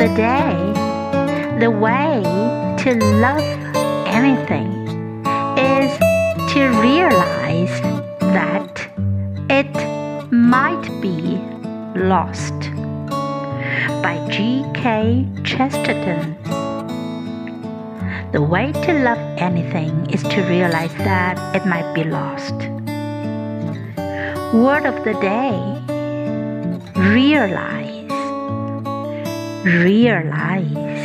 the day the way to love anything is to realize that it might be lost. By G.K. Chesterton. The way to love anything is to realize that it might be lost. Word of the day realize, realize.